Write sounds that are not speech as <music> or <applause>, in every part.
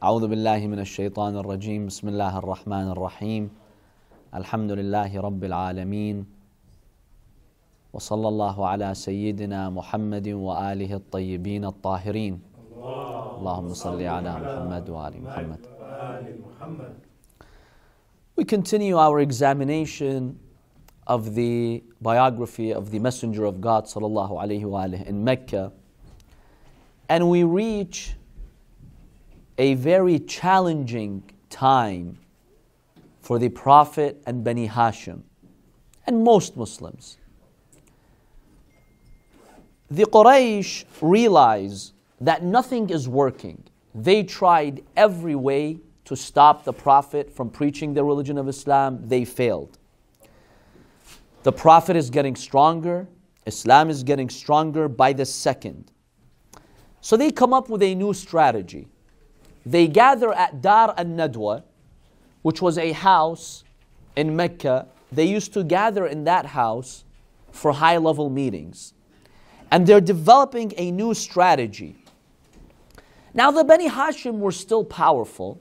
أعوذ بالله من الشيطان الرجيم. بسم الله الرحمن الرحيم. الحمد لله رب العالمين. وصلى الله على سيدنا محمد وآله الطيبين الطاهرين. اللهم صل على محمد وآل محمد. We continue our examination of the biography of the Messenger of God sallallahu alaihi wasallam in Mecca. And we reach a very challenging time for the Prophet and Bani Hashim and most Muslims. The Quraysh realize that nothing is working. They tried every way to stop the Prophet from preaching the religion of Islam. They failed. The Prophet is getting stronger, Islam is getting stronger by the second. So they come up with a new strategy. They gather at Dar al Nadwa, which was a house in Mecca. They used to gather in that house for high level meetings. And they're developing a new strategy. Now, the Bani Hashim were still powerful.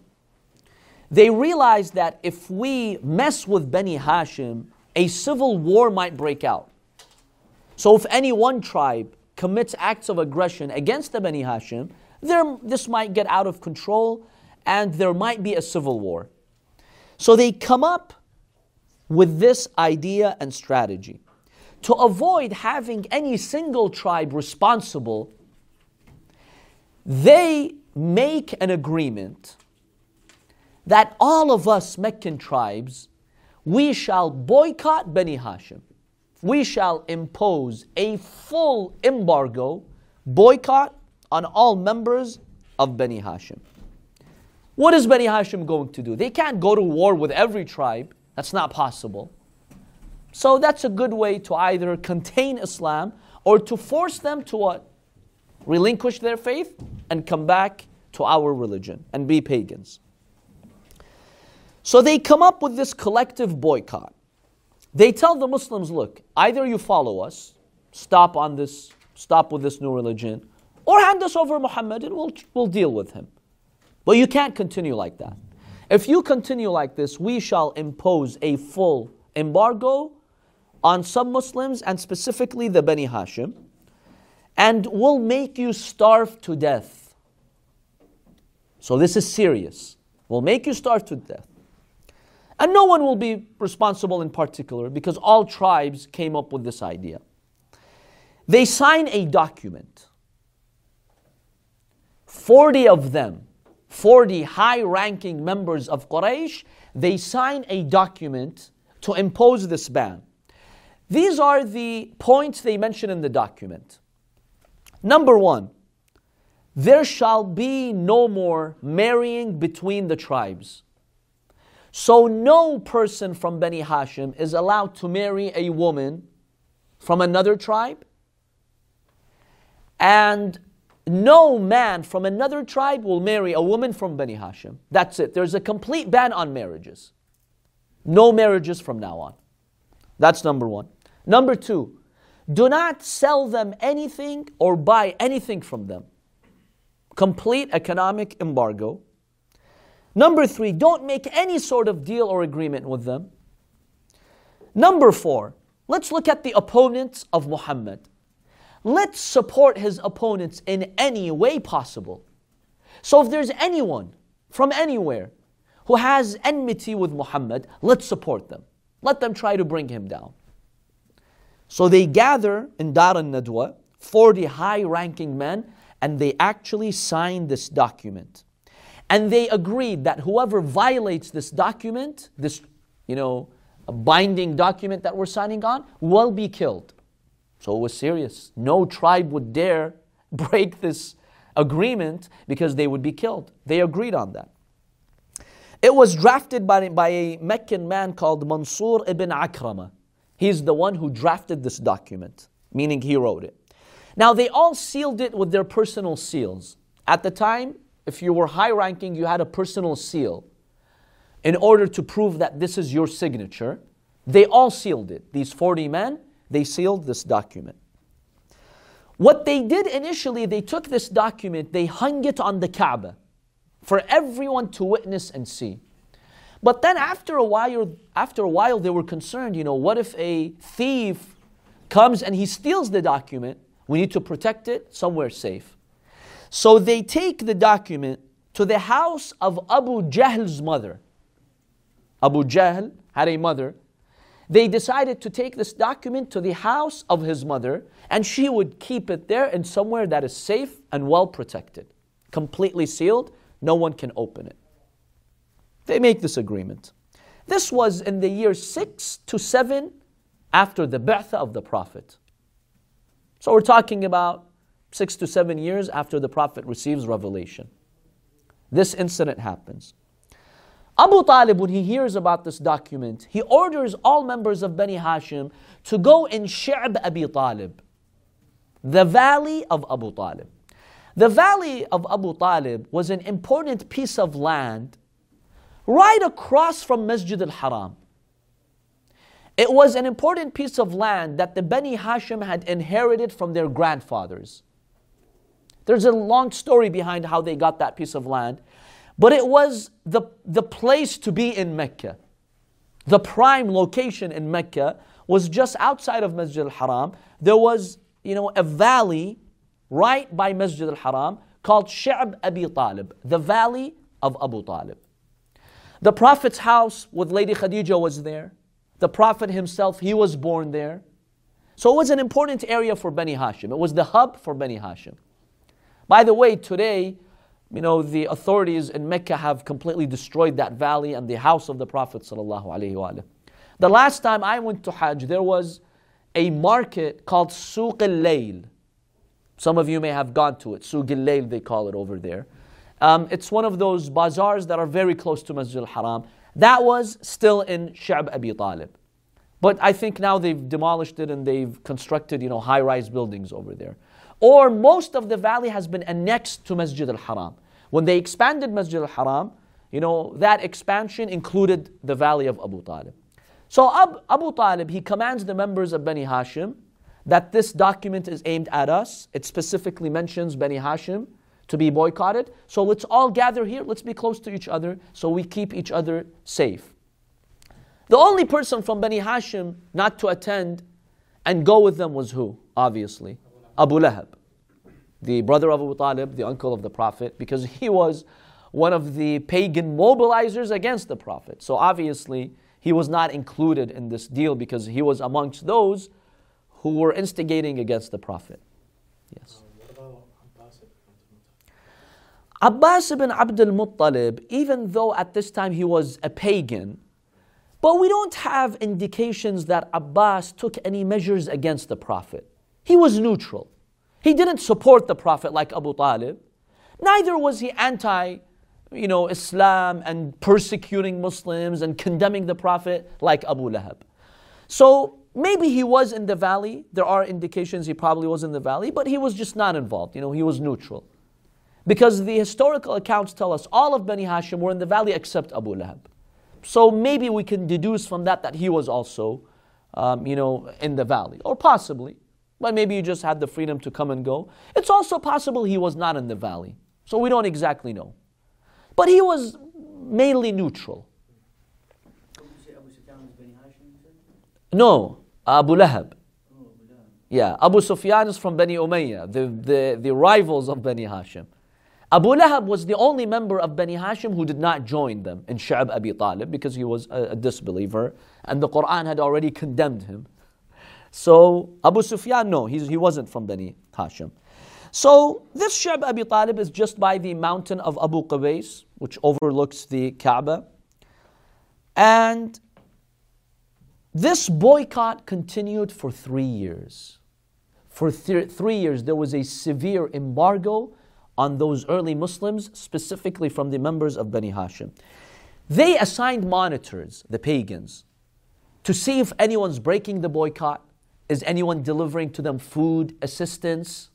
They realized that if we mess with Bani Hashim, a civil war might break out. So, if any one tribe commits acts of aggression against the Bani Hashim, there, this might get out of control and there might be a civil war. So they come up with this idea and strategy. To avoid having any single tribe responsible, they make an agreement that all of us Meccan tribes, we shall boycott Bani Hashim. We shall impose a full embargo, boycott on all members of Bani Hashim. What is Bani Hashim going to do? They can't go to war with every tribe. That's not possible. So that's a good way to either contain Islam or to force them to what? Relinquish their faith and come back to our religion and be pagans. So they come up with this collective boycott. They tell the Muslims, look, either you follow us, stop on this, stop with this new religion, or hand us over Muhammad and we'll, we'll deal with him. But you can't continue like that. If you continue like this, we shall impose a full embargo on some Muslims and specifically the Bani Hashim, and we'll make you starve to death. So this is serious. We'll make you starve to death. And no one will be responsible in particular because all tribes came up with this idea. They sign a document. 40 of them, 40 high ranking members of Quraysh, they sign a document to impose this ban. These are the points they mention in the document. Number one, there shall be no more marrying between the tribes. So, no person from Bani Hashim is allowed to marry a woman from another tribe, and no man from another tribe will marry a woman from Bani Hashim. That's it. There's a complete ban on marriages. No marriages from now on. That's number one. Number two, do not sell them anything or buy anything from them. Complete economic embargo. Number three, don't make any sort of deal or agreement with them. Number four, let's look at the opponents of Muhammad. Let's support his opponents in any way possible. So if there's anyone from anywhere who has enmity with Muhammad, let's support them. Let them try to bring him down. So they gather in Dar al Nadwa, 40 high ranking men, and they actually sign this document. And they agreed that whoever violates this document, this, you know, binding document that we're signing on, will be killed. So it was serious. No tribe would dare <laughs> break this agreement because they would be killed. They agreed on that. It was drafted by, by a Meccan man called Mansur ibn Akrama. He's the one who drafted this document, meaning he wrote it. Now, they all sealed it with their personal seals. At the time, if you were high ranking, you had a personal seal. In order to prove that this is your signature, they all sealed it. These 40 men, they sealed this document. What they did initially, they took this document, they hung it on the Kaaba. for everyone to witness and see. But then after a while, after a while, they were concerned, you know, what if a thief comes and he steals the document? We need to protect it somewhere safe. So they take the document to the house of Abu Jahl's mother. Abu Jahl had a mother. They decided to take this document to the house of his mother, and she would keep it there in somewhere that is safe and well protected, completely sealed. No one can open it. They make this agreement. This was in the year 6 to 7 after the birth of the Prophet. So we're talking about 6 to 7 years after the Prophet receives revelation. This incident happens. Abu Talib, when he hears about this document, he orders all members of Bani Hashim to go in Shi'b Abi Talib, the valley of Abu Talib. The valley of Abu Talib was an important piece of land right across from Masjid al Haram. It was an important piece of land that the Bani Hashim had inherited from their grandfathers. There's a long story behind how they got that piece of land, but it was the, the place to be in Mecca. The prime location in Mecca was just outside of Masjid al Haram. There was, you know, a valley right by Masjid al Haram called Shi'b Abi Talib, the valley of Abu Talib. The Prophet's house with Lady Khadija was there. The Prophet himself, he was born there. So it was an important area for Bani Hashim. It was the hub for Bani Hashim. By the way, today, you know, the authorities in Mecca have completely destroyed that valley and the house of the Prophet. The last time I went to Hajj, there was a market called Suq al Layl. Some of you may have gone to it. Suq al Layl, they call it over there. Um, it's one of those bazaars that are very close to Masjid al Haram. That was still in Shi'b Abi Talib. But I think now they've demolished it and they've constructed, you know, high-rise buildings over there. Or most of the valley has been annexed to Masjid al-Haram. When they expanded Masjid al-Haram, you know, that expansion included the valley of Abu Talib. So Ab, Abu Talib, he commands the members of Bani Hashim that this document is aimed at us. It specifically mentions Bani Hashim to be boycotted. So let's all gather here, let's be close to each other so we keep each other safe. The only person from Bani Hashim not to attend and go with them was who? Obviously, Abu Lahab, the brother of Abu Talib, the uncle of the Prophet, because he was one of the pagan mobilizers against the Prophet. So obviously, he was not included in this deal because he was amongst those who were instigating against the Prophet. Yes. Abbas ibn Abdul Muttalib, even though at this time he was a pagan, but we don't have indications that Abbas took any measures against the Prophet. He was neutral. He didn't support the Prophet like Abu Talib. Neither was he anti you know, Islam and persecuting Muslims and condemning the Prophet like Abu Lahab. So maybe he was in the valley. There are indications he probably was in the valley, but he was just not involved. You know, he was neutral. Because the historical accounts tell us all of Bani Hashim were in the valley except Abu Lahab. So maybe we can deduce from that that he was also, um, you know, in the valley, or possibly. But maybe he just had the freedom to come and go. It's also possible he was not in the valley. So we don't exactly know. But he was mainly neutral. No, Abu Lahab. Yeah, Abu Sufyan is from Bani Umayyah, the, the, the rivals of Bani Hashim. Abu Lahab was the only member of Bani Hashim who did not join them in Shi'b Abi Talib because he was a, a disbeliever and the Quran had already condemned him. So Abu Sufyan, no, he wasn't from Bani Hashim. So this Shi'b Abi Talib is just by the mountain of Abu Qubais, which overlooks the Kaaba. And this boycott continued for three years. For th- three years, there was a severe embargo on those early Muslims, specifically from the members of Bani Hashim. They assigned monitors, the pagans, to see if anyone's breaking the boycott. Is anyone delivering to them food, assistance?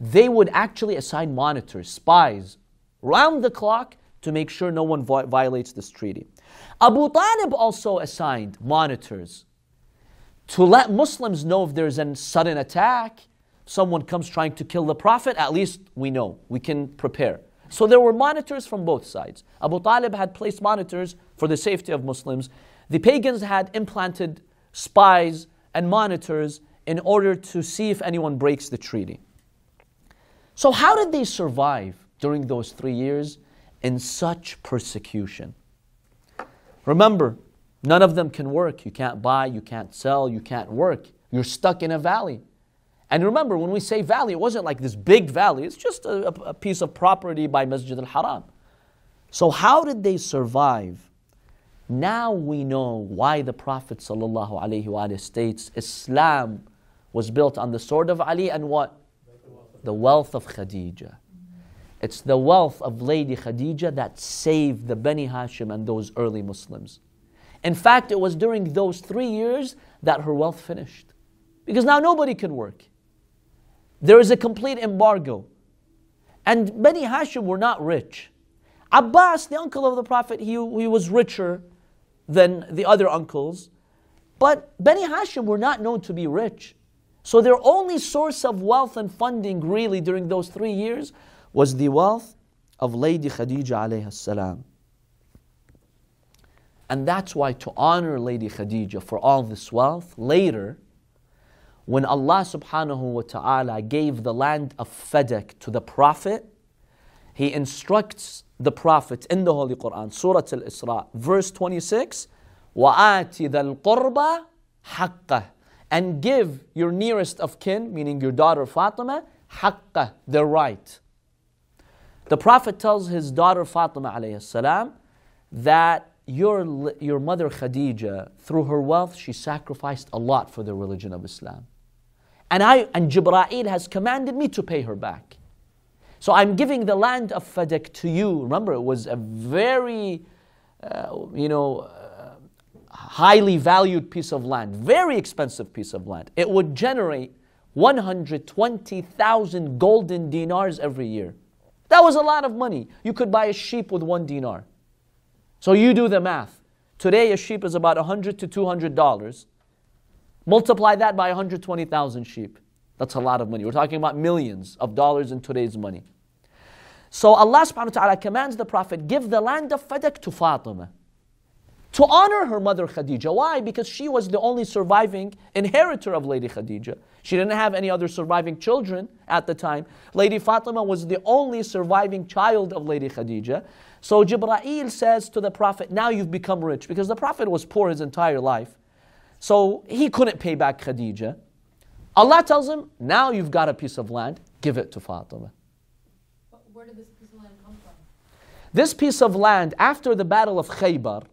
They would actually assign monitors, spies, round the clock to make sure no one violates this treaty. Abu Talib also assigned monitors to let Muslims know if there's a sudden attack, someone comes trying to kill the Prophet, at least we know, we can prepare. So there were monitors from both sides. Abu Talib had placed monitors for the safety of Muslims. The pagans had implanted spies and monitors in order to see if anyone breaks the treaty. So, how did they survive during those three years in such persecution? Remember, none of them can work. You can't buy, you can't sell, you can't work. You're stuck in a valley. And remember, when we say valley, it wasn't like this big valley, it's just a, a piece of property by Masjid al Haram. So, how did they survive? Now we know why the Prophet ﷺ states Islam was built on the sword of Ali and what? The wealth of Khadija. It's the wealth of Lady Khadija that saved the Bani Hashim and those early Muslims. In fact, it was during those three years that her wealth finished. Because now nobody can work. There is a complete embargo. And Bani Hashim were not rich. Abbas, the uncle of the Prophet, he, he was richer than the other uncles. But Bani Hashim were not known to be rich. So their only source of wealth and funding really during those three years was the wealth of Lady Khadija alayhi salam. And that's why to honor Lady Khadija for all this wealth, later, when Allah subhanahu wa ta'ala gave the land of Fadak to the Prophet, He instructs the Prophet in the Holy Quran, Surah Al Isra, verse 26, وَآتِ ذَا الْقُرْبَى حَقَّهِ And give your nearest of kin, meaning your daughter Fatima, حَقَّهِ, their right. The Prophet tells his daughter Fatima alayhi salam that your, your mother Khadija, through her wealth, she sacrificed a lot for the religion of Islam. And, I, and Jibra'il has commanded me to pay her back. So I'm giving the land of Fadak to you. Remember, it was a very, uh, you know, uh, highly valued piece of land, very expensive piece of land. It would generate 120,000 golden dinars every year. That was a lot of money. You could buy a sheep with one dinar. So you do the math. Today, a sheep is about 100 to 200 dollars. Multiply that by 120,000 sheep. That's a lot of money. We're talking about millions of dollars in today's money. So Allah subhanahu wa ta'ala commands the Prophet, give the land of Fadak to Fatima. To honor her mother Khadija. Why? Because she was the only surviving inheritor of Lady Khadija. She didn't have any other surviving children at the time. Lady Fatima was the only surviving child of Lady Khadija. So Jibra'il says to the Prophet, Now you've become rich. Because the Prophet was poor his entire life. So he couldn't pay back Khadija. Allah tells him, Now you've got a piece of land, give it to Fatima. Where did this piece of land come from? This piece of land, after the Battle of Khaybar,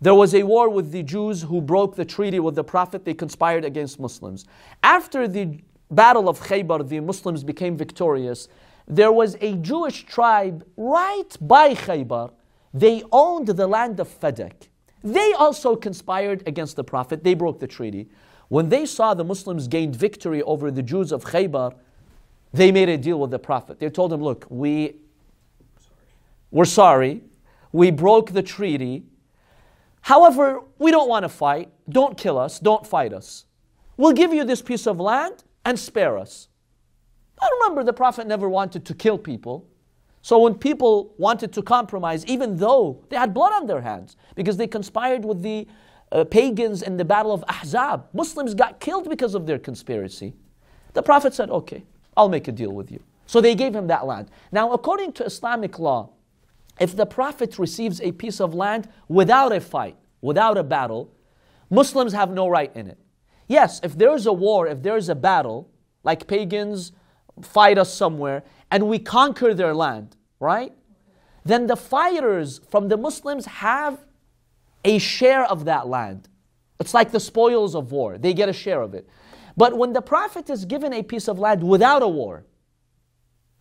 there was a war with the Jews who broke the treaty with the Prophet. They conspired against Muslims. After the Battle of Khaybar, the Muslims became victorious. There was a Jewish tribe right by Khaybar. They owned the land of Fadak. They also conspired against the Prophet. They broke the treaty. When they saw the Muslims gained victory over the Jews of Khaybar, they made a deal with the Prophet. They told him, Look, we, we're sorry. We broke the treaty. However, we don't want to fight. Don't kill us. Don't fight us. We'll give you this piece of land and spare us. I remember the Prophet never wanted to kill people. So when people wanted to compromise, even though they had blood on their hands, because they conspired with the uh, pagans in the Battle of Ahzab, Muslims got killed because of their conspiracy. The Prophet said, Okay, I'll make a deal with you. So they gave him that land. Now, according to Islamic law, if the Prophet receives a piece of land without a fight, without a battle, Muslims have no right in it. Yes, if there's a war, if there's a battle, like pagans fight us somewhere, and we conquer their land, right? Then the fighters from the Muslims have a share of that land. It's like the spoils of war, they get a share of it. But when the Prophet is given a piece of land without a war,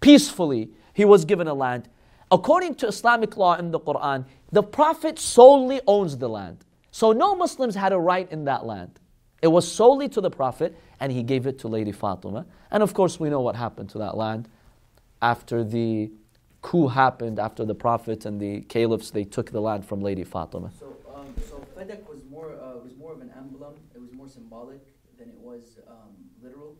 peacefully, he was given a land. According to Islamic law in the Quran, the Prophet solely owns the land. So no Muslims had a right in that land. It was solely to the Prophet, and he gave it to Lady Fatima. And of course, we know what happened to that land after the coup happened, after the Prophet and the caliphs, they took the land from Lady Fatima. So, Fadak was more uh, was more of an emblem. It was more symbolic than it was um, literal,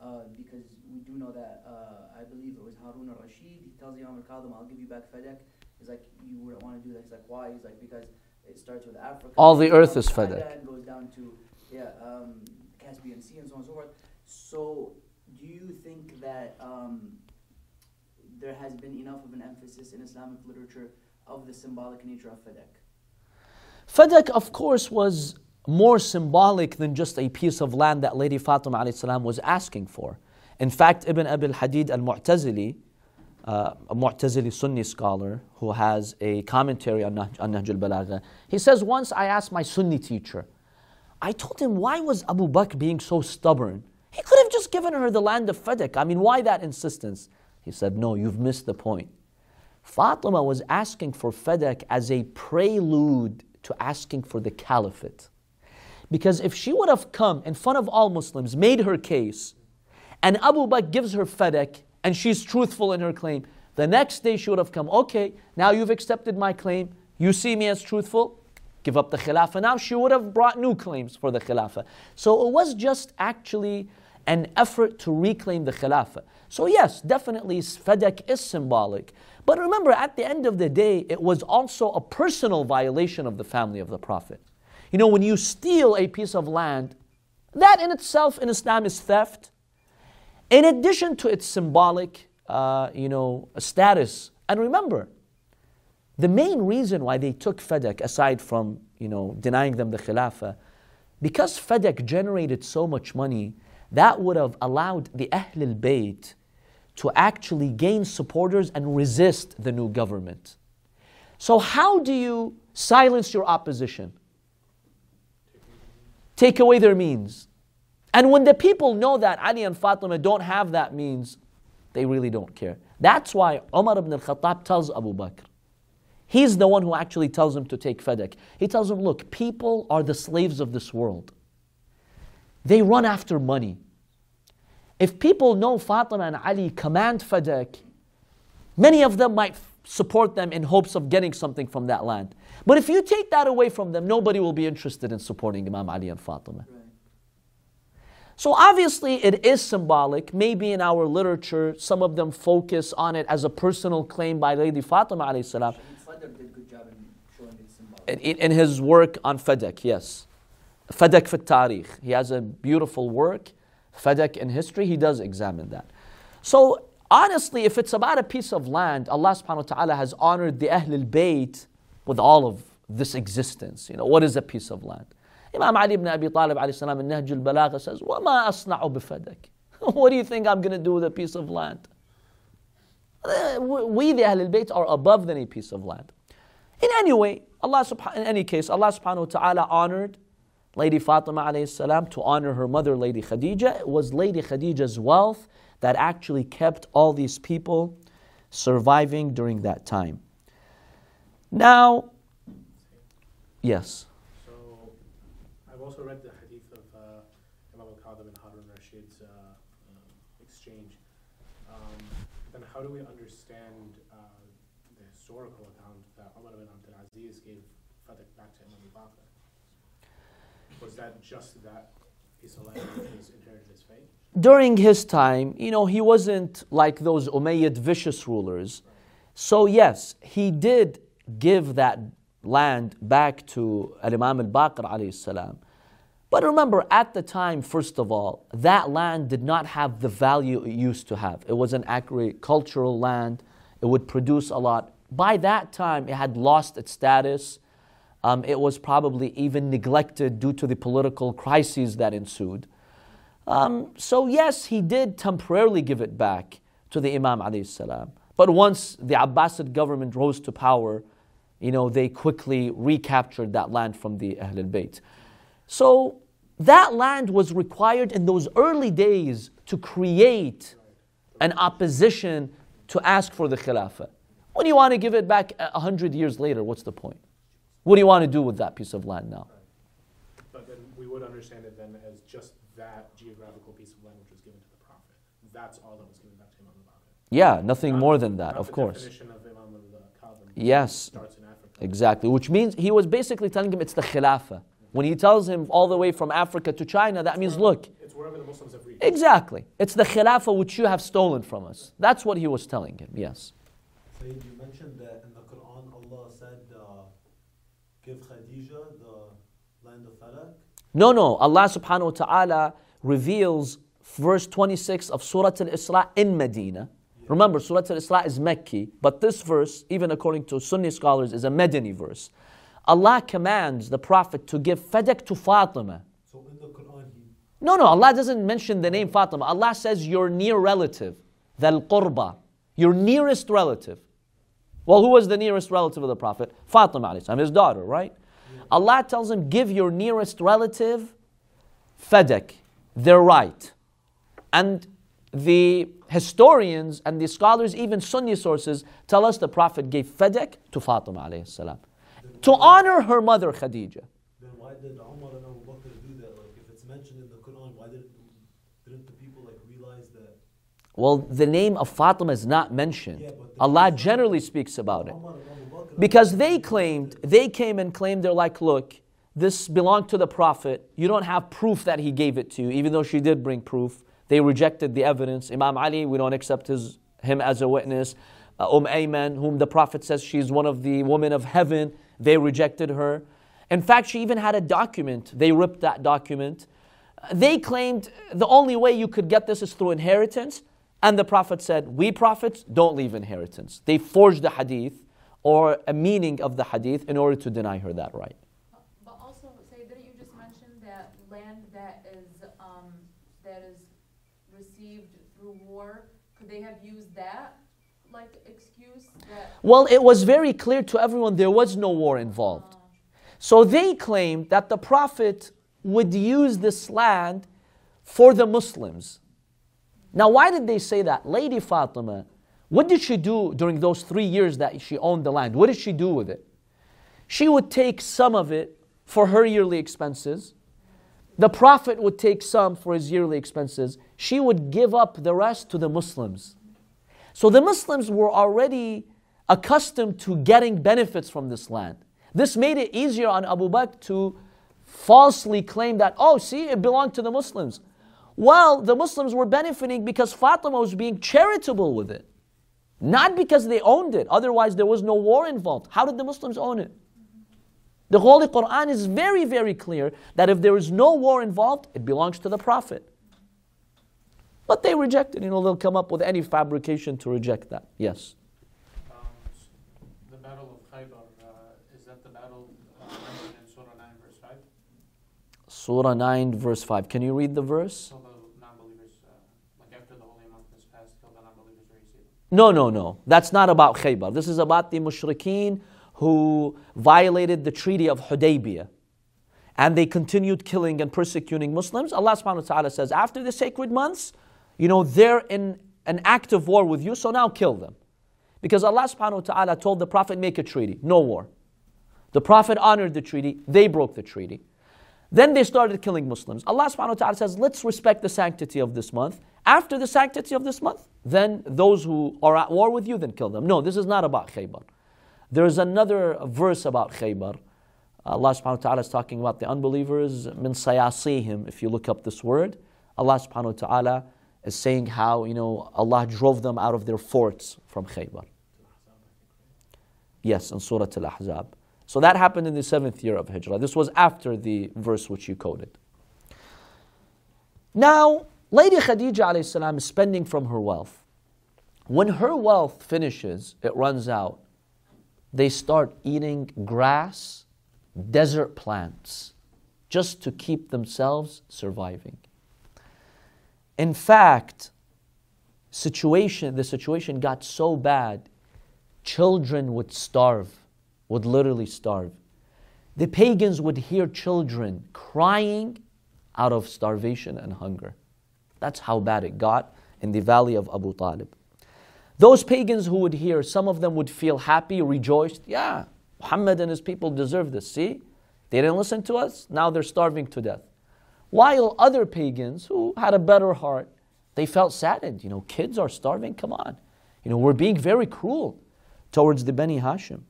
uh, because we do know that uh, I believe it was Harun al-Rashid. He tells Imam al-Kadhim, "I'll give you back Fedek." He's like, "You wouldn't want to do that." He's like, "Why?" He's like, "Because it starts with Africa. All the earth is Fedek. And goes down to yeah, um, Caspian Sea and so on and so forth. So, do you think that um, there has been enough of an emphasis in Islamic literature of the symbolic nature of Fedek? Fadak, of course, was more symbolic than just a piece of land that Lady Fatima salam was asking for. In fact, Ibn Abil Hadid al Mu'tazili, uh, a Mu'tazili Sunni scholar who has a commentary on Nahj, on Nahj al Balagha, he says, Once I asked my Sunni teacher, I told him, why was Abu Bakr being so stubborn? He could have just given her the land of Fadak. I mean, why that insistence? He said, No, you've missed the point. Fatima was asking for Fadak as a prelude to asking for the caliphate. Because if she would have come in front of all Muslims, made her case, and Abu Bakr gives her Fadak, and she's truthful in her claim, the next day she would have come, okay, now you've accepted my claim, you see me as truthful, give up the Khilafah. Now she would have brought new claims for the Khilafah. So it was just actually an effort to reclaim the Khilafah. So, yes, definitely Fadak is symbolic. But remember, at the end of the day, it was also a personal violation of the family of the Prophet. You know, when you steal a piece of land, that in itself in Islam is theft. In addition to its symbolic, uh, you know, status. And remember, the main reason why they took Fadak, aside from, you know, denying them the Khilafah, because Fadak generated so much money, that would have allowed the Ahl al-Bayt to actually gain supporters and resist the new government. So how do you silence your opposition? Take away their means. And when the people know that Ali and Fatima don't have that means, they really don't care. That's why Umar ibn al-Khattab tells Abu Bakr, He's the one who actually tells him to take Fadak. He tells him, look, people are the slaves of this world. They run after money. If people know Fatima and Ali command Fadak, many of them might support them in hopes of getting something from that land. But if you take that away from them, nobody will be interested in supporting Imam Ali and Fatima. Right. So obviously it is symbolic. Maybe in our literature, some of them focus on it as a personal claim by Lady Fatima alayhi salam. Shaheed Sadr did a good job in showing its symbolic. In, in his work on Fadak, yes. Fadak fil Tarikh. He has a beautiful work, Fadak in history. He does examine that. So honestly, if it's about a piece of land, Allah subhanahu wa ta'ala has honored the Ahlul Bayt with all of this existence. You know, what is a piece of land? Imam Ali ibn Abi Talib alayhi salam in Nahj Balagha says, وَمَا أَصْنَعُ بِفَدَكِ What do you think I'm going to do with a piece of land? We, the Ahlul Bayt, are above any piece of land. In any way, Allah subhanahu, in any case, Allah subhanahu wa ta'ala honored Lady Fatima salam to honor her mother, Lady Khadija. It was Lady Khadija's wealth that actually kept all these people surviving during that time. Now, yes. So, I've also read the hadith of uh, Imam al-Kadhim and Harun Rashid's uh, uh, exchange. Um, then how do we understand uh, the historical account that Umar bin Abdul Aziz gave Fadak back to Imam al-Baqir? Was that just that piece of which was inherited as fate? During his time, you know, he wasn't like those Umayyad vicious rulers. So, yes, he did give that land back to Imam al Baqir alayhi salam. But remember, at the time, first of all, that land did not have the value it used to have. It was an agricultural land, it would produce a lot. By that time, it had lost its status. Um, it was probably even neglected due to the political crises that ensued. Um, so, yes, he did temporarily give it back to the Imam. salam. But once the Abbasid government rose to power, you know, they quickly recaptured that land from the Ahl al Bayt. So that land was required in those early days to create an opposition to ask for the Khilafah. When you want to give it back a hundred years later, what's the point? What do you want to do with that piece of land now? But then we would understand it then as just that geographical piece of land which was given to the Prophet. That's all that was given back to Imam al-Baqir. Yeah, nothing Not- more than that, not of the course. definition of Imam al-Kadhim Yes, starts in exactly. Which means he was basically telling him it's the Khilafah. When he tells him all the way from Africa to China, that means look, It's wherever the Muslims have reached. Exactly. It's the Khilafah which you have stolen from us. That's what he was telling him, yes. Sayyid, you mentioned that in the Quran Allah said, uh, give Khadija the land of Falak. No, no. Allah subhanahu wa ta'ala reveals verse 26 of Surah Al Isra in Medina. Remember, Surah Al Isra is Mecca, but this verse, even according to Sunni scholars, is a Medini verse. Allah commands the Prophet to give Fadak to Fatima. So in the Quran, he No, no, Allah doesn't mention the name Fatima. Allah says your near relative, Dhal Qurba, your nearest relative. Well, who was the nearest relative of the Prophet? Fatima, alayhi his daughter, right? Allah tells him, give your nearest relative Fadak, their right. And the historians and the scholars, even Sunni sources, tell us the Prophet gave Fadak to Fatima, alayhi salam, to honor her mother Khadija. then why did Umar and Abu Bakr do that? Like if it's mentioned in the Quran, why did didn't the people like realize that Well, the name of Fatima is not mentioned. Yeah, Allah generally speaks about it. Umar and Abu Bakr Because they claimed, they came and claimed, they're like, look, this belonged to the Prophet. You don't have proof that he gave it to you, even though she did bring proof. They rejected the evidence. Imam Ali, we don't accept his, him as a witness. Uh, Umm Ayman, whom the Prophet says she's one of the women of heaven, they rejected her. In fact, she even had a document. They ripped that document. They claimed the only way you could get this is through inheritance. And the Prophet said, We prophets don't leave inheritance. They forged the hadith or a meaning of the hadith in order to deny her that right. But also, say, didn't you just mention that land that is, um, that is received through war, could they have used that, like, excuse that? Well, it was very clear to everyone there was no war involved. So they claimed that the Prophet would use this land for the Muslims. Now, why did they say that? Lady Fatima, what did she do during those three years that she owned the land? What did she do with it? She would take some of it for her yearly expenses. The Prophet would take some for his yearly expenses. She would give up the rest to the Muslims. So the Muslims were already accustomed to getting benefits from this land. This made it easier on Abu Bakr to falsely claim that, oh, see, it belonged to the Muslims. Well, the Muslims were benefiting because Fatima was being charitable with it, not because they owned it. Otherwise, there was no war involved. How did the Muslims own it? The Holy Quran is very, very clear that if there is no war involved, it belongs to the Prophet. But they reject it. You know, they'll come up with any fabrication to reject that. Yes. Um, the Battle of Khaybar, uh, is that the battle uh, mentioned in Surah 9, verse 5? Surah 9, verse 5. Can you read the verse? Kill the non-believers, uh, like after the holy month is passed, kill the non-believers where you see them. No, no, no. That's not about Khaybar. This is about the mushrikeen who violated the treaty of Hudaybiyah. And they continued killing and persecuting Muslims. Allah subhanahu wa ta'ala says, after the sacred months, you know, they're in an active war with you, so now kill them. Because Allah subhanahu wa ta'ala told the Prophet, make a treaty, no war. The Prophet honored the treaty, they broke the treaty. Then they started killing Muslims. Allah subhanahu wa ta'ala says, let's respect the sanctity of this month. After the sanctity of this month, then those who are at war with you, then kill them. No, this is not about Khaybar. There's another verse about Khaybar. Allah subhanahu wa ta'ala is talking about the unbelievers, min sayasihim, if you look up this word. Allah subhanahu wa ta'ala is saying how, you know, Allah drove them out of their forts from Khaybar. Yes, in Surah Al Ahzab. So that happened in the seventh year of Hijrah. This was after the verse which you quoted. Now, Lady Khadija salam is spending from her wealth. When her wealth finishes, it runs out, they start eating grass, desert plants, just to keep themselves surviving. In fact, situation, the situation got so bad, children would starve, would literally starve. The pagans would hear children crying out of starvation and hunger. That's how bad it got in the valley of Abu Talib. Those pagans who would hear, some of them would feel happy, rejoiced. Yeah, Muhammad and his people deserve this. See, they didn't listen to us, now they're starving to death. While other pagans who had a better heart, they felt saddened. You know, kids are starving, come on. You know, we're being very cruel towards the Beni Hashim.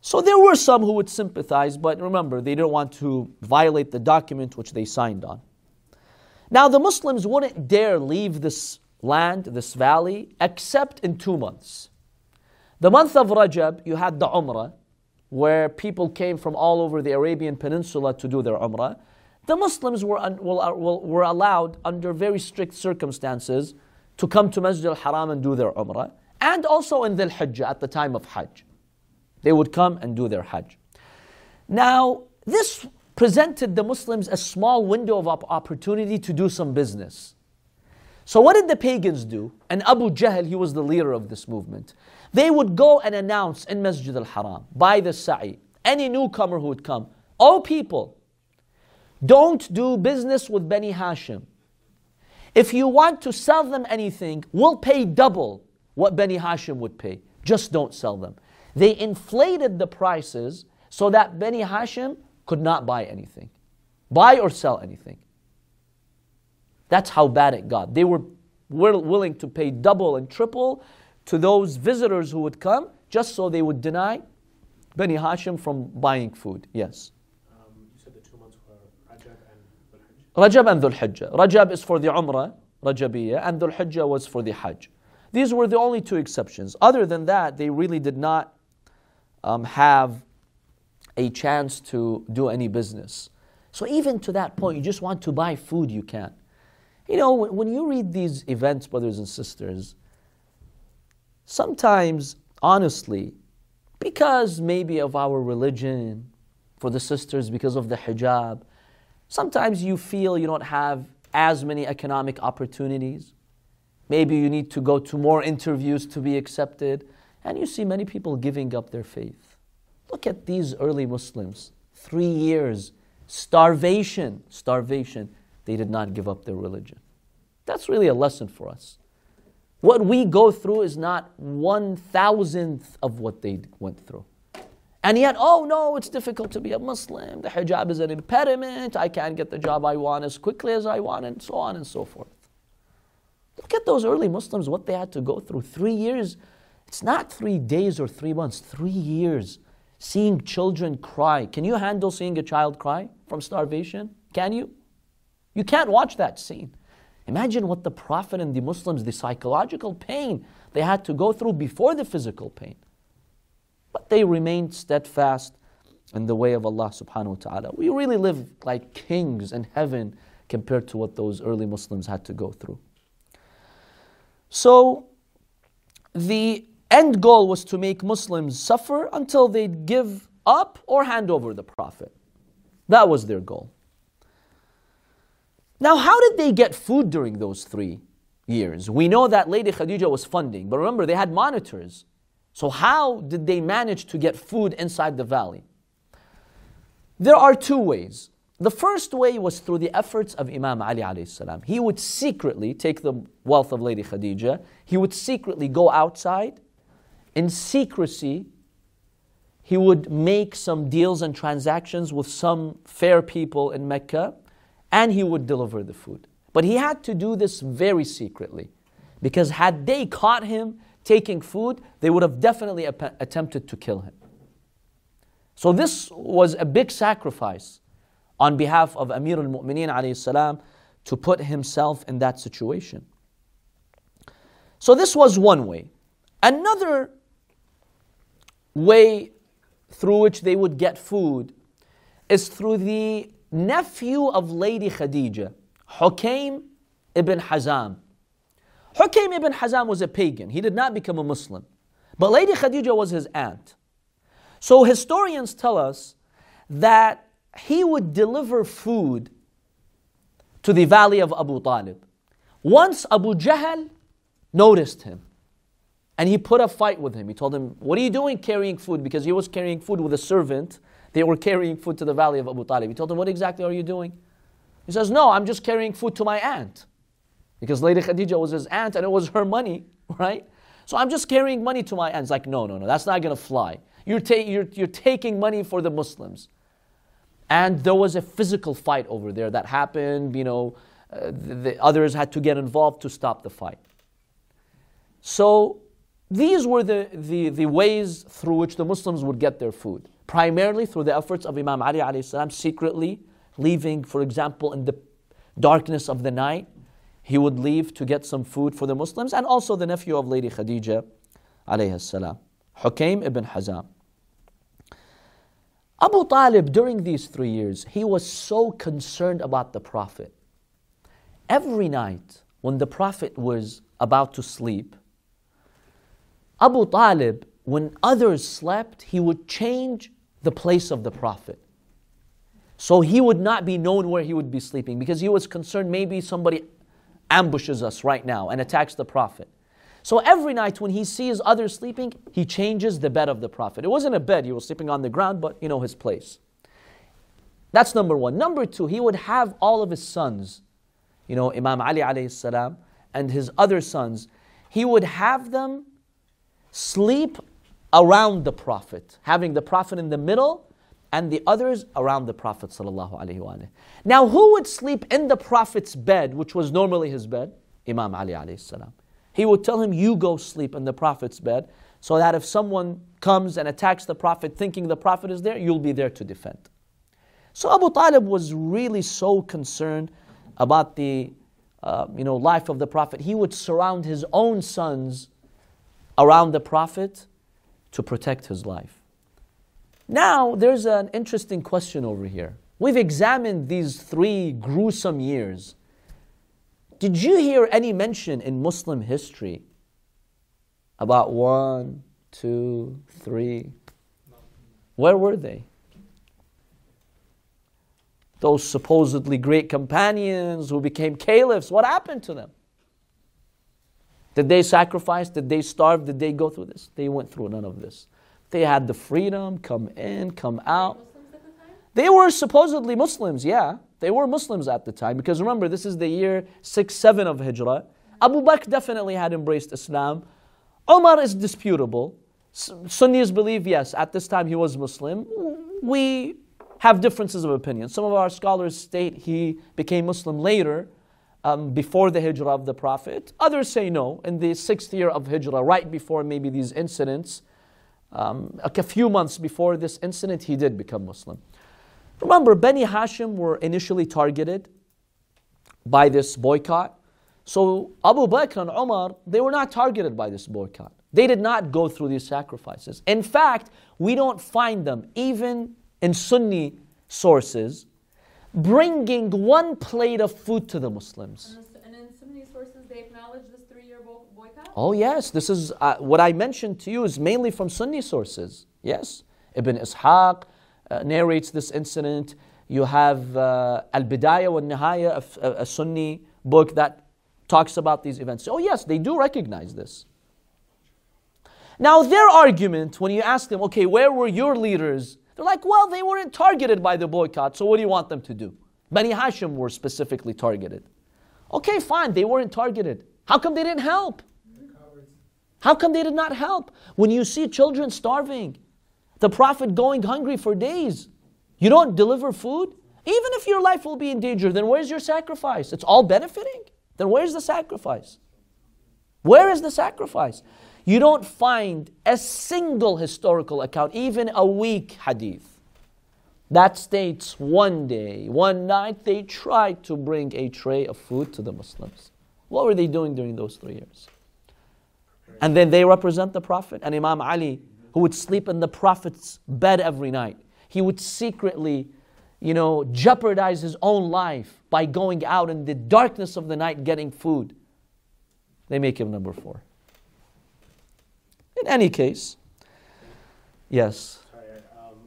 So there were some who would sympathize, but remember, they didn't want to violate the document which they signed on. Now, the Muslims wouldn't dare leave this land, this valley, except in two months. The month of Rajab, you had the Umrah, where people came from all over the Arabian Peninsula to do their Umrah. The Muslims were, un- were, uh, were allowed, under very strict circumstances, to come to Masjid al Haram and do their Umrah, and also in Dhul Hijjah at the time of Hajj. They would come and do their Hajj. Now, this presented the Muslims a small window of opportunity to do some business. So, what did the pagans do? And Abu Jahl, he was the leader of this movement. They would go and announce in Masjid al Haram, by the Sa'i, any newcomer who would come, Oh people, don't do business with Bani Hashim. If you want to sell them anything, we'll pay double what Bani Hashim would pay. Just don't sell them. They inflated the prices so that Bani Hashim could not buy anything, buy or sell anything. That's how bad it got. They were willing to pay double and triple to those visitors who would come just so they would deny Bani Hashim from buying food. Yes. Um, you said the two months were Rajab and Dhul Hijjah. Rajab and Dhul Hijjah. Rajab is for the Umrah, Rajabiyya, and Dhul Hijjah was for the Hajj. These were the only two exceptions. Other than that, they really did not um, have a chance to do any business. So even to that point, you just want to buy food, you can. You know, when, when you read these events, brothers and sisters, sometimes, honestly, because maybe of our religion, for the sisters, because of the hijab, sometimes you feel you don't have as many economic opportunities. Maybe you need to go to more interviews to be accepted. And you see many people giving up their faith. Look at these early Muslims. Three years, starvation, starvation. They did not give up their religion. That's really a lesson for us. What we go through is not one thousandth of what they went through. And yet, oh no, it's difficult to be a Muslim. The hijab is an impediment. I can't get the job I want as quickly as I want, and so on and so forth. Look at those early Muslims, what they had to go through. Three years. It's not three days or three months, three years. Seeing children cry. Can you handle seeing a child cry from starvation? Can you? You can't watch that scene. Imagine what the Prophet and the Muslims, the psychological pain they had to go through before the physical pain. But they remained steadfast in the way of Allah subhanahu wa ta'ala. We really live like kings in heaven compared to what those early Muslims had to go through. So, the end goal was to make Muslims suffer until they'd give up or hand over the Prophet. That was their goal. Now, how did they get food during those three years? We know that Lady Khadija was funding, but remember, they had monitors. So, how did they manage to get food inside the valley? There are two ways. The first way was through the efforts of Imam Ali. He would secretly take the wealth of Lady Khadija, he would secretly go outside, in secrecy, he would make some deals and transactions with some fair people in Mecca, and he would deliver the food. But he had to do this very secretly, because had they caught him taking food, they would have definitely ap- attempted to kill him. So this was a big sacrifice on behalf of Amir al-Mu'mineen alayhi salam to put himself in that situation. So this was one way. Another way through which they would get food is through the nephew of Lady Khadija, Hukaym ibn Hazam. Hukaym ibn Hazam was a pagan. He did not become a Muslim. But Lady Khadija was his aunt. So historians tell us that he would deliver food to the valley of Abu Talib. Once Abu Jahl noticed him and he put a fight with him. He told him, What are you doing carrying food? Because he was carrying food with a servant. They were carrying food to the valley of Abu Talib. He told him, What exactly are you doing? He says, No, I'm just carrying food to my aunt. Because Lady Khadija was his aunt and it was her money, <laughs> right? So I'm just carrying money to my aunt. It's like, no, no, no, that's not going to fly. You're, ta- you're, you're taking money for the Muslims. And there was a physical fight over there that happened. You know, uh, the, the others had to get involved to stop the fight. So these were the, the, the ways through which the Muslims would get their food. Primarily through the efforts of Imam Ali salam, secretly leaving, for example, in the darkness of the night, he would leave to get some food for the Muslims, and also the nephew of Lady Khadija, salam, Hukaym ibn Hazam. Abu Talib, during these three years, he was so concerned about the Prophet. Every night, when the Prophet was about to sleep, Abu Talib, when others slept, he would change the place of the Prophet. So he would not be known where he would be sleeping because he was concerned maybe somebody ambushes us right now and attacks the Prophet. So every night when he sees others sleeping, he changes the bed of the Prophet. It wasn't a bed, he was sleeping on the ground, but you know his place. That's number one. Number two, he would have all of his sons, you know, Imam Ali alayhi salam, and his other sons, he would have them sleep around the Prophet, having the Prophet in the middle and the others around the Prophet. Now, who would sleep in the Prophet's bed, which was normally his bed? Imam Ali. He would tell him, You go sleep in the Prophet's bed, so that if someone comes and attacks the Prophet thinking the Prophet is there, you'll be there to defend. So Abu Talib was really so concerned about the uh, you know, life of the Prophet. He would surround his own sons around the Prophet to protect his life. Now, there's an interesting question over here. We've examined these three gruesome years did you hear any mention in Muslim history about one, two, three? Where were they? Those supposedly great companions who became caliphs, what happened to them? Did they sacrifice? Did they starve? Did they go through this? They went through none of this. They had the freedom, come in, come out. They were supposedly Muslims, yeah. They were Muslims at the time because remember, this is the year 6 7 of Hijrah. Abu Bakr definitely had embraced Islam. Omar is disputable. Sunnis believe, yes, at this time he was Muslim. We have differences of opinion. Some of our scholars state he became Muslim later, um, before the Hijrah of the Prophet. Others say no, in the sixth year of Hijrah, right before maybe these incidents, um, a few months before this incident, he did become Muslim. Remember, Bani Hashim were initially targeted by this boycott. So Abu Bakr and Umar, they were not targeted by this boycott. They did not go through these sacrifices. In fact, we don't find them, even in Sunni sources, bringing one plate of food to the Muslims. And in Sunni sources, they acknowledge this three-year boycott? Oh yes, this is uh, what I mentioned to you is mainly from Sunni sources. Yes, Ibn Ishaq, uh, narrates this incident. You have uh, Al Bidayah wa Nihaya, a, a, Sunni book that talks about these events. Oh, yes, they do recognize this. Now, their argument, when you ask them, okay, where were your leaders? They're like, well, they weren't targeted by the boycott, so what do you want them to do? Bani Hashim were specifically targeted. Okay, fine, they weren't targeted. How come they didn't help? How come they did not help? When you see children starving, the Prophet going hungry for days. You don't deliver food? Even if your life will be in danger, then where's your sacrifice? It's all benefiting. Then where's the sacrifice? Where is the sacrifice? You don't find a single historical account, even a weak hadith, that states one day, one night, they tried to bring a tray of food to the Muslims. What were they doing during those three years? And then they represent the Prophet and Imam Ali who would sleep in the Prophet's bed every night. He would secretly, you know, jeopardize his own life by going out in the darkness of the night getting food. They make him number four. In any case, yes. Sorry, um,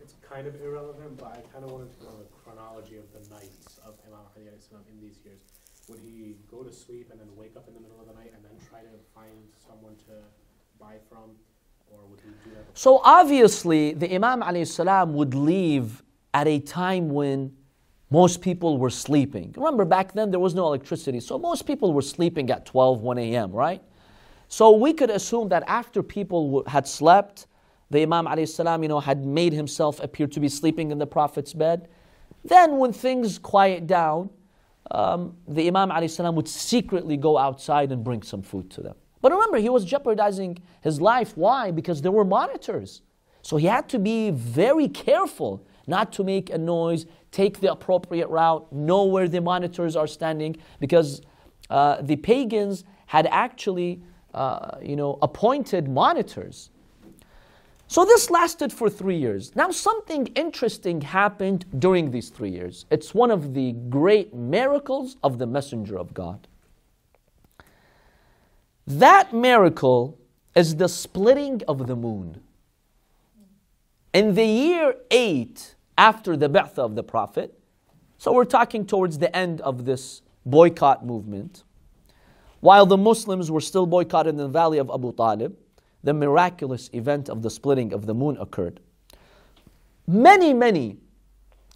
it's kind of irrelevant, but I kind of wanted to know the chronology of the nights of Imam Ali in these years. Would he go to sleep and then wake up in the middle of the night and then try to find someone to buy from? Or would he do that? So obviously, the Imam salam would leave at a time when most people were sleeping. Remember, back then there was no electricity, so most people were sleeping at 12, 1 a.m., right? So we could assume that after people had slept, the Imam salam, you know, had made himself appear to be sleeping in the Prophet's bed. Then, when things quiet down, um, the Imam salam would secretly go outside and bring some food to them. But remember, he was jeopardizing his life. Why? Because there were monitors. So he had to be very careful not to make a noise, take the appropriate route, know where the monitors are standing, because uh, the pagans had actually, uh, you know, appointed monitors. So this lasted for three years. Now, something interesting happened during these three years. It's one of the great miracles of the messenger of God. That miracle is the splitting of the moon. In the year 8 after the Ba'th of the Prophet, so we're talking towards the end of this boycott movement, while the Muslims were still boycotted in the valley of Abu Talib, the miraculous event of the splitting of the moon occurred. Many, many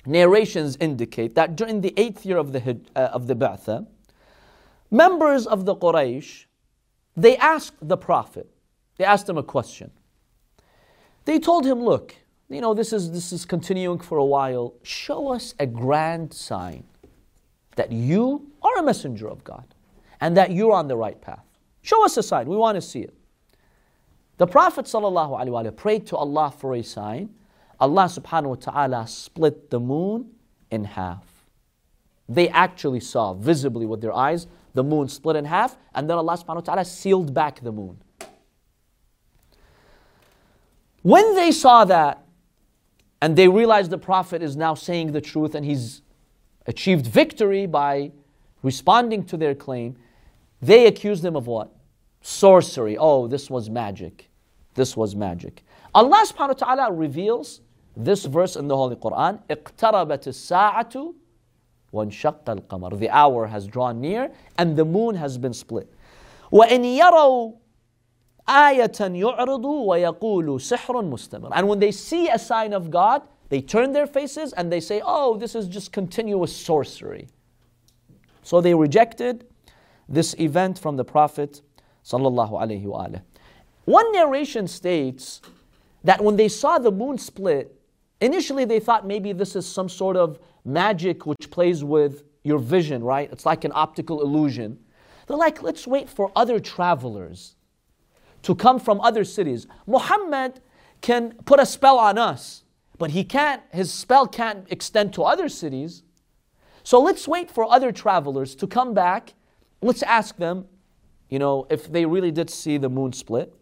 narrations indicate that during the eighth year of the, uh, of the Ba'tha, members of the Quraysh, they asked the Prophet, they asked him a question. They told him, look, you know, this is, this is continuing for a while. Show us a grand sign that you are a messenger of God and that you're on the right path. Show us a sign. We want to see it. The Prophet ﷺ prayed to Allah for a sign. Allah subhanahu wa ta'ala split the moon in half. They actually saw visibly with their eyes the moon split in half, and then Allah subhanahu wa ta'ala sealed back the moon. When they saw that, and they realized the Prophet is now saying the truth and he's achieved victory by responding to their claim, they accused him of what? sorcery. Oh, this was magic. This was magic. Allah subhanahu wa ta'ala reveals this verse in the Holy Quran اقتربت الساعة وانشق القمر The hour has drawn near and the moon has been split. وإن يروا آية يعرضوا ويقولوا سحر مستمر And when they see a sign of God, they turn their faces and they say, oh, this is just continuous sorcery. So they rejected this event from the Prophet. One narration states that when they saw the moon split, initially they thought maybe this is some sort of magic which plays with your vision, right? It's like an optical illusion. They're like, let's wait for other travelers to come from other cities. Muhammad can put a spell on us, but he can't, his spell can't extend to other cities. So let's wait for other travelers to come back. Let's ask them, you know, if they really did see the moon split.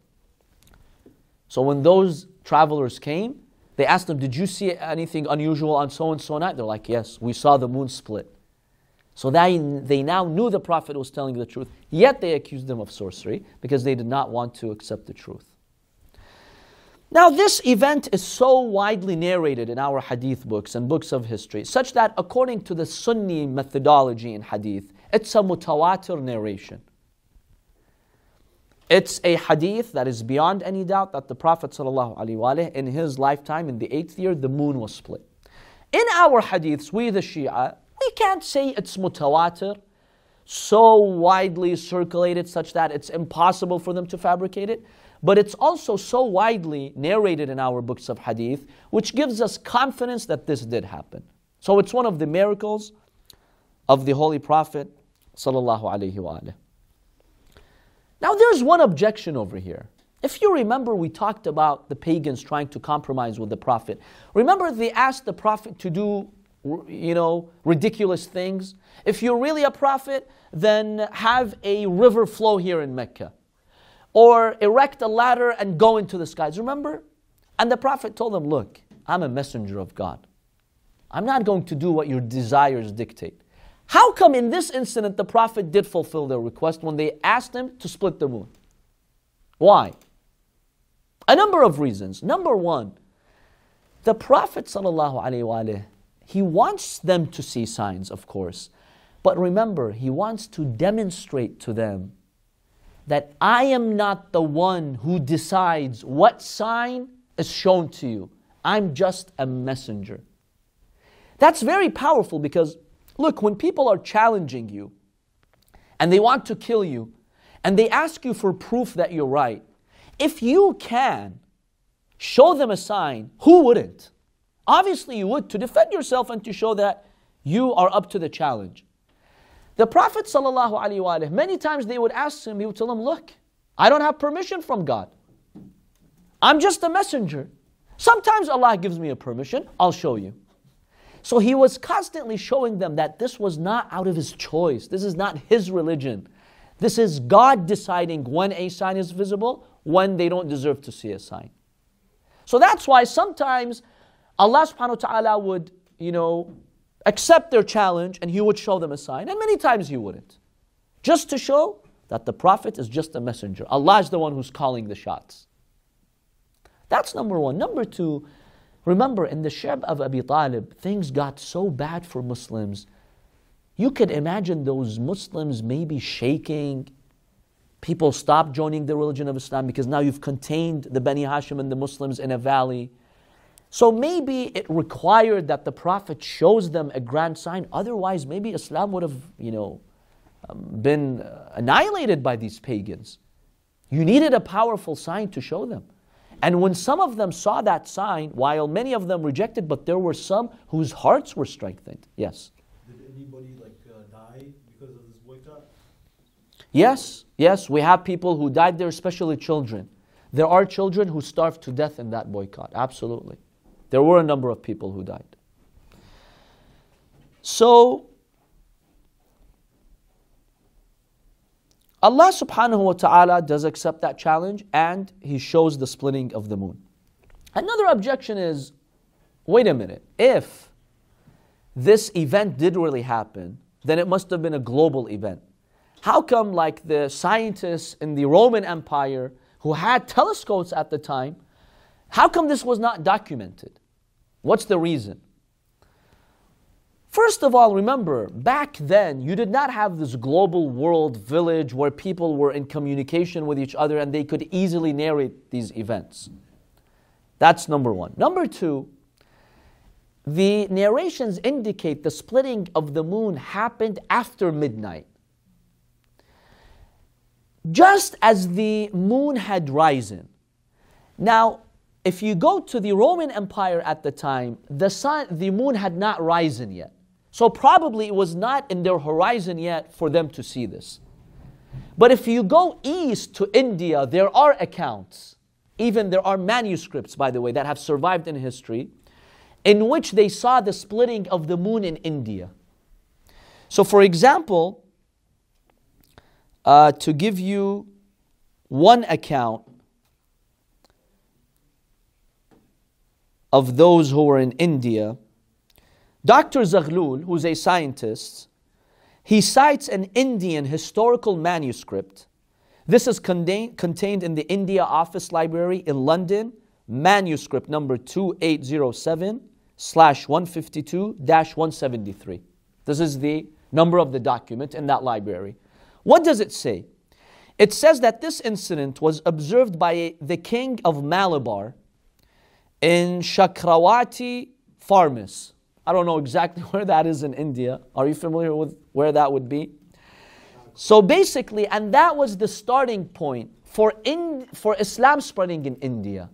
So when those travelers came, they asked them, Did you see anything unusual on so and so night? They're like, Yes, we saw the moon split. So they, they now knew the Prophet was telling the truth, yet they accused them of sorcery because they did not want to accept the truth. Now, this event is so widely narrated in our hadith books and books of history, such that according to the Sunni methodology in hadith, it's a mutawatir narration. It's a hadith that is beyond any doubt that the Prophet ﷺ, in his lifetime, in the eighth year, the moon was split. In our hadiths, we the Shia, we can't say it's mutawatir, so widely circulated such that it's impossible for them to fabricate it. But it's also so widely narrated in our books of hadith, which gives us confidence that this did happen. So it's one of the miracles of the Holy Prophet sallallahu alaihi wasallam. Now, there's one objection over here. If you remember, we talked about the pagans trying to compromise with the prophet. Remember, they asked the prophet to do, you know, ridiculous things. If you're really a prophet, then have a river flow here in Mecca, or erect a ladder and go into the skies. Remember? And the prophet told them, Look, I'm a messenger of God. I'm not going to do what your desires dictate. How come in this incident the Prophet did fulfill their request when they asked him to split the moon? Why? A number of reasons. Number one, the Prophet ﷺ, he wants them to see signs, of course. But remember, he wants to demonstrate to them that I am not the one who decides what sign is shown to you. I'm just a messenger. That's very powerful because Look, when people are challenging you and they want to kill you and they ask you for proof that you're right, if you can show them a sign, who wouldn't? Obviously, you would to defend yourself and to show that you are up to the challenge. The Prophet ﷺ, many times they would ask him, he would tell them, Look, I don't have permission from God. I'm just a messenger. Sometimes Allah gives me a permission, I'll show you. So he was constantly showing them that this was not out of his choice. This is not his religion. This is God deciding when a sign is visible, when they don't deserve to see a sign. So that's why sometimes Allah subhanahu wa ta'ala would, you know, accept their challenge and He would show them a sign, and many times He wouldn't. Just to show that the Prophet is just a messenger. Allah is the one who's calling the shots. That's number one. Number two, remember in the Shib of Abi Talib, things got so bad for Muslims. You could imagine those Muslims maybe shaking. People stopped joining the religion of Islam because now you've contained the Bani Hashim and the Muslims in a valley. So maybe it required that the Prophet shows them a grand sign. Otherwise, maybe Islam would have, you know, um, been annihilated by these pagans. You needed a powerful sign to show them. And when some of them saw that sign, while many of them rejected, but there were some whose hearts were strengthened. Yes. Did anybody like uh, die because of this boycott? Yes, yes, we have people who died there, especially children. There are children who starved to death in that boycott, absolutely. There were a number of people who died. So, Allah subhanahu wa ta'ala does accept that challenge and He shows the splitting of the moon. Another objection is wait a minute, if this event did really happen, then it must have been a global event. How come, like the scientists in the Roman Empire who had telescopes at the time, how come this was not documented? What's the reason? First of all, remember, back then, you did not have this global world village where people were in communication with each other and they could easily narrate these events. That's number one. Number two, the narrations indicate the splitting of the moon happened after midnight. Just as the moon had risen. Now, if you go to the Roman Empire at the time, the sun, the moon had not risen yet. So probably it was not in their horizon yet for them to see this. But if you go east to India, there are accounts, even there are manuscripts, by the way, that have survived in history, in which they saw the splitting of the moon in India. So, for example, uh, to give you one account of those who were in India, Dr. Zaghlul, who's a scientist, he cites an Indian historical manuscript. This is contained, contained in the India Office Library in London, manuscript number 2807 slash 152 dash 173. This is the number of the document in that library. What does it say? It says that this incident was observed by the king of Malabar in Chakrawati Farmis. I don't know exactly <laughs> where that is in India. Are you familiar with where that would be? So basically, and that was the starting point for, in, for Islam spreading in India.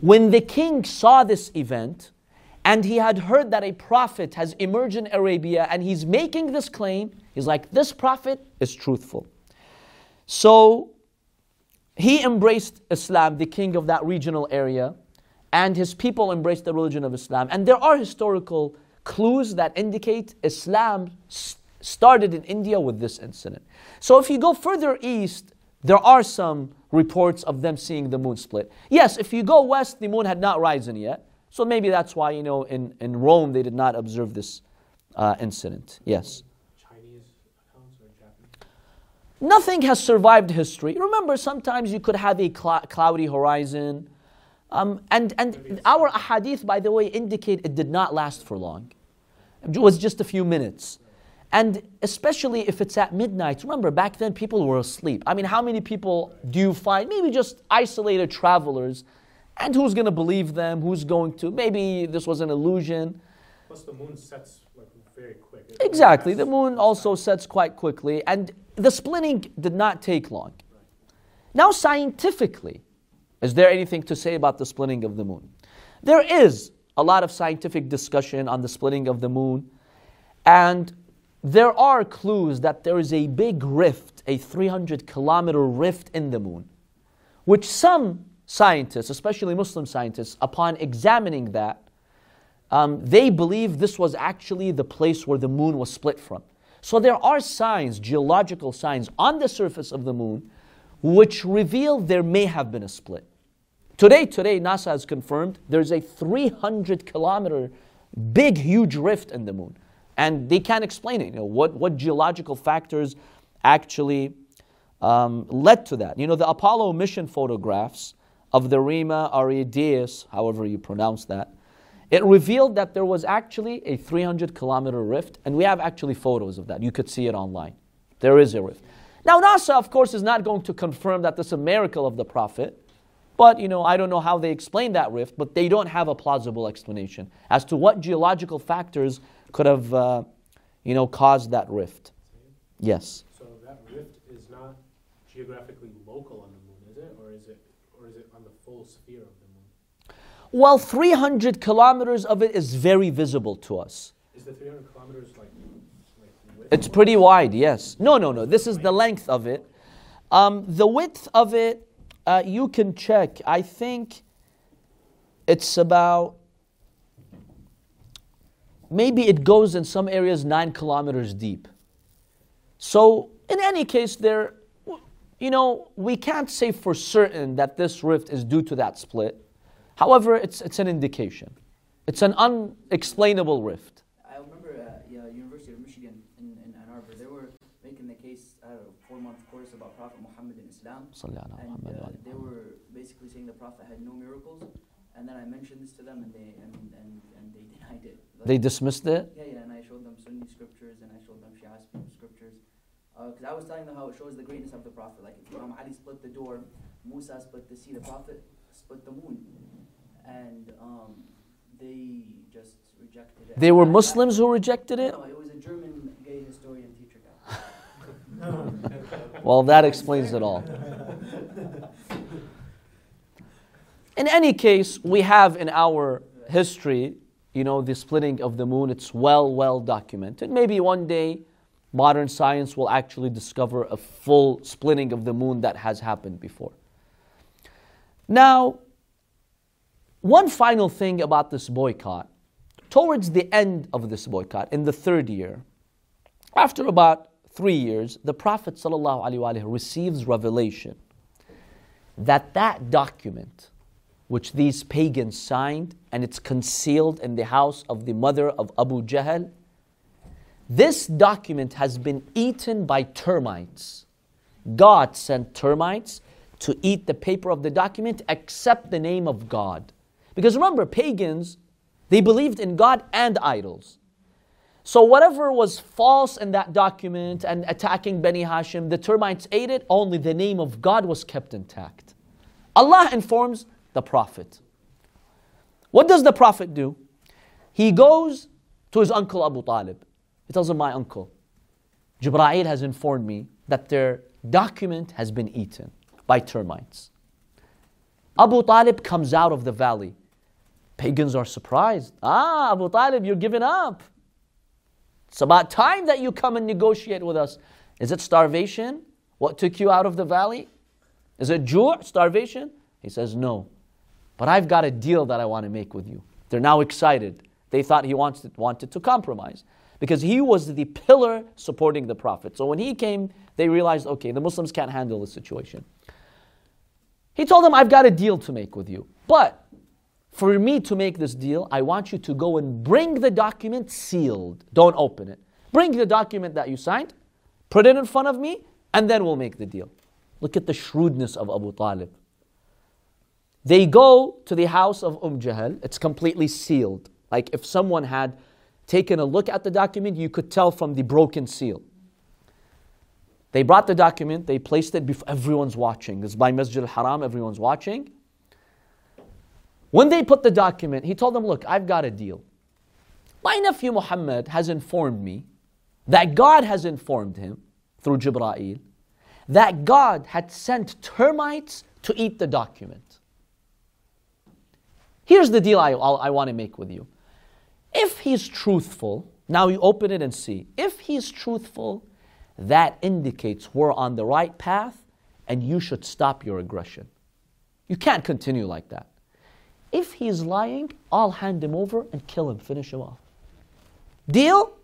When the king saw this event, and he had heard that a prophet has emerged in Arabia and he's making this claim, he's like, This prophet is truthful. So he embraced Islam, the king of that regional area, and his people embraced the religion of Islam. And there are historical clues that indicate Islam started in India with this incident. So if you go further east, there are some reports of them seeing the moon split. Yes, if you go west, the moon had not risen yet. So maybe that's why, you know, in, in Rome they did not observe this uh, incident. Yes. Chinese accounts or Japanese? Nothing has survived history. Remember, sometimes you could have a cl- cloudy horizon. Um, and and our ahadith, by the way, indicate it did not last for long. It was just a few minutes. And especially if it's at midnight. Remember, back then people were asleep. I mean, how many people do you find? Maybe just isolated travelers. And who's going to believe them? Who's going to? Maybe this was an illusion. Plus, the moon sets like very quick. It Exactly. The moon also sets quite quickly, and the splitting did not take long. Now, scientifically, is there anything to say about the splitting of the moon? There is a lot of scientific discussion on the splitting of the moon, and there are clues that there is a big rift, a 300 kilometer rift in the moon, which some scientists, especially Muslim scientists, upon examining that, um, they believe this was actually the place where the moon was split from. So there are signs, geological signs, on the surface of the moon which reveal there may have been a split. Today, today, NASA has confirmed there's a 300 kilometer big, huge rift in the moon. And they can't explain it. You know, what, what geological factors actually um, led to that? You know, the Apollo mission photographs of the Rima Ariadaeus, however you pronounce that, it revealed that there was actually a 300 kilometer rift, and we have actually photos of that. You could see it online. There is a rift. Now, NASA, of course, is not going to confirm that this is a miracle of the Prophet, but you know, I don't know how they explain that rift, but they don't have a plausible explanation as to what geological factors could have, uh, you know, caused that rift. Yes. So that rift is not geographically local on the moon, is it, or is it, or is it on the full sphere of the moon? Well, 300 kilometers of it is very visible to us. Is the 300 kilometers like, like? It's pretty wide, yes. No, no, no. This is the length of it. Um, the width of it, uh, you can check. I think it's about, maybe it goes in some areas nine kilometers deep. So, in any case, there, you know, we can't say for certain that this rift is due to that split. However, it's, it's an indication. It's an unexplainable rift. I remember at yeah, University of Michigan in, in Ann Arbor, they were making the case, I don't know, four month course about Prophet Muhammad and Islam. صلى على And محمد uh, وعلى they were basically saying the Prophet had no miracles. And then I mentioned this to them and they, and, and, and they <laughs> denied it. Like, They dismissed it. yeah, yeah, and I showed them Sunni scriptures and I showed them Shia scriptures. Because I was telling them how it shows the greatness of the Prophet. Like if Imam Ali split the door, Musa split the sea, the Prophet split the moon. And um, they just rejected it. They were I- I- Muslims who rejected it? No, it was a German well, that explains it all. In any case, we have in our history, you know, the splitting of the moon. It's well, well documented. Maybe one day modern science will actually discover a full splitting of the moon that has happened before. Now, one final thing about this boycott. Towards the end of this boycott, in the third year, after about three years, the Prophet ﷺ receives revelation that that document, which these pagans signed, and it's concealed in the house of the mother of Abu Jahl, this document has been eaten by termites. God sent termites to eat the paper of the document except the name of God. Because remember, pagans, they believed in God and idols. So whatever was false in that document and attacking Bani Hashim, the termites ate it, only the name of God was kept intact. Allah informs the Prophet. What does the Prophet do? He goes to his uncle Abu Talib. He tells him, My uncle, Jibra'il has informed me that their document has been eaten by termites. Abu Talib comes out of the valley. Pagans are surprised. Ah, Abu Talib, you're giving up. It's about time that you come and negotiate with us. Is it starvation? What took you out of the valley? Is it ju' starvation? He says, No. But I've got a deal that I want to make with you. They're now excited. They thought he wants wanted to compromise because he was the pillar supporting the Prophet. So when he came, they realized, okay, the Muslims can't handle the situation. He told them, I've got a deal to make with you. But for me to make this deal, I want you to go and bring the document sealed. Don't open it. Bring the document that you signed, put it in front of me, and then we'll make the deal. Look at the shrewdness of Abu Talib. They go to the house of Umm Jahl, it's completely sealed. Like if someone had taken a look at the document, you could tell from the broken seal. They brought the document, they placed it before everyone's watching. This is by Masjid al Haram, everyone's watching. When they put the document, he told them, Look, I've got a deal. My nephew Muhammad has informed me that God has informed him through Jibra'il that God had sent termites to eat the document. Here's the deal I, I want to make with you. If he's truthful, now you open it and see. If he's truthful, that indicates we're on the right path and you should stop your aggression. You can't continue like that. If he's lying, I'll hand him over and kill him, finish him off. Deal?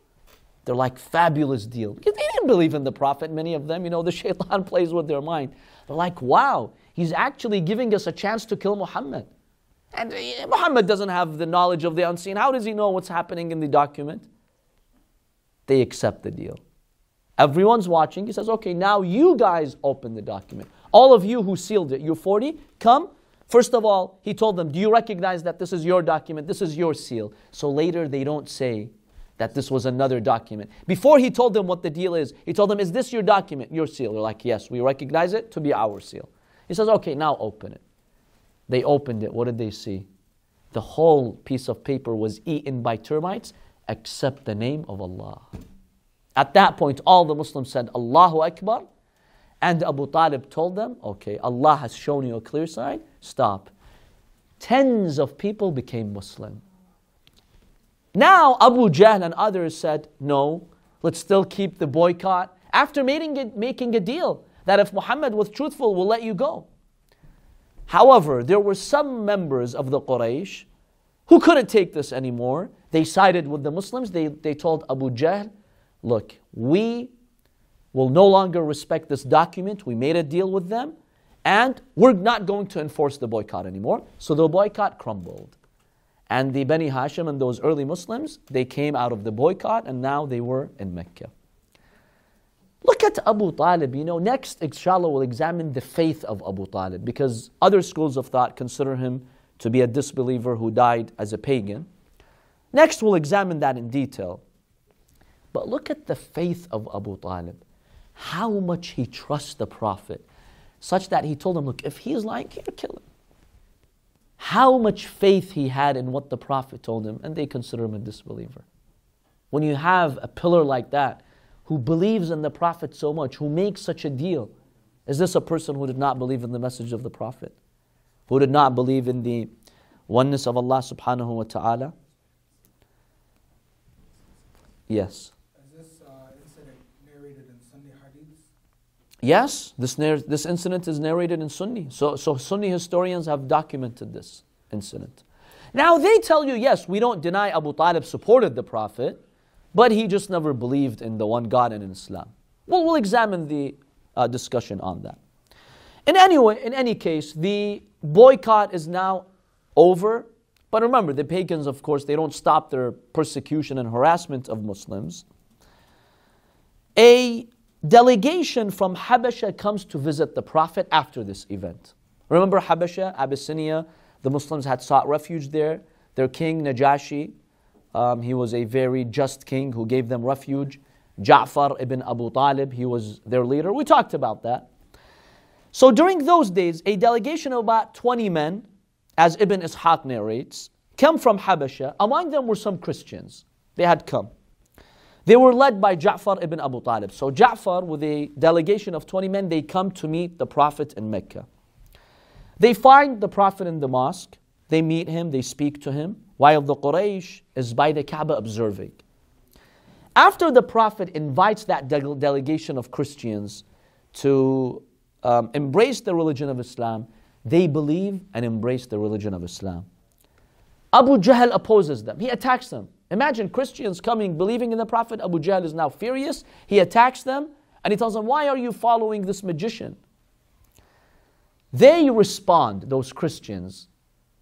They're like fabulous deal. Because they didn't believe in the Prophet, many of them. You know, the <laughs> shaitan plays with their mind. They're like, wow, he's actually giving us a chance to kill Muhammad. And uh, Muhammad doesn't have the knowledge of the unseen. How does he know what's happening in the document? They accept the deal. Everyone's watching. He says, okay, now you guys open the document. All of you who sealed it, you 40, come. First of all, he told them, do you recognize that this is your document? This is your seal. So later they don't say that this was another document. Before he told them what the deal is, he told them, is this your document, your seal? They're like, yes, we recognize it to be our seal. He says, okay, now open it. They opened it. What did they see? The whole piece of paper was eaten by termites except the name of Allah. At that point, all the Muslims said, Allahu Akbar. And Abu Talib told them, okay, Allah has shown you a clear sign, stop. Tens of people became Muslim. Now Abu Jahl and others said, no, let's still keep the boycott. After making, making a deal that if Muhammad was truthful, we'll let you go. However, there were some members of the Quraysh who couldn't take this anymore. They sided with the Muslims. They, they told Abu Jahl, look, we will no longer respect this document. We made a deal with them, and we're not going to enforce the boycott anymore. So the boycott crumbled. And the Bani Hashim and those early Muslims, they came out of the boycott and now they were in Mecca. Look at Abu Talib. You know, next, inshallah, we'll examine the faith of Abu Talib because other schools of thought consider him to be a disbeliever who died as a pagan. Next, we'll examine that in detail. But look at the faith of Abu Talib. How much he trusts the Prophet, such that he told him, Look, if he is lying, here, kill him. How much faith he had in what the Prophet told him, and they consider him a disbeliever. When you have a pillar like that, who believes in the Prophet so much, who makes such a deal, is this a person who did not believe in the message of the Prophet? Who did not believe in the oneness of Allah subhanahu wa ta'ala? Yes. Is this uh, incident narrated in Sunni hadiths? Yes, this, this incident is narrated in Sunni. So, so Sunni historians have documented this incident. Now they tell you, yes, we don't deny Abu Talib supported the Prophet, but he just never believed in the one God and in Islam. Well, we'll examine the uh, discussion on that. In any, way, in any case, the boycott is now over. But remember, the pagans, of course, they don't stop their persecution and harassment of Muslims. A delegation from Habasha comes to visit the Prophet after this event. Remember Habasha, Abyssinia, the Muslims had sought refuge there. Their king, Najashi, um, he was a very just king who gave them refuge. Ja'far ibn Abu Talib, he was their leader. We talked about that. So during those days, a delegation of about 20 men, as Ibn Ishaq narrates, came from Habasha. Among them were some Christians. They had come. They were led by Ja'far ibn Abu Talib. So Ja'far, with a delegation of 20 men, they come to meet the Prophet in Mecca. They find the Prophet in the mosque. They meet him, they speak to him, while the Quraysh is by the Kaaba observing. After the Prophet invites that de- delegation of Christians to um, embrace the religion of Islam, they believe and embrace the religion of Islam. Abu Jahl opposes them, he attacks them. Imagine Christians coming, believing in the Prophet. Abu Jahl is now furious. He attacks them and he tells them, Why are you following this magician? They respond, those Christians,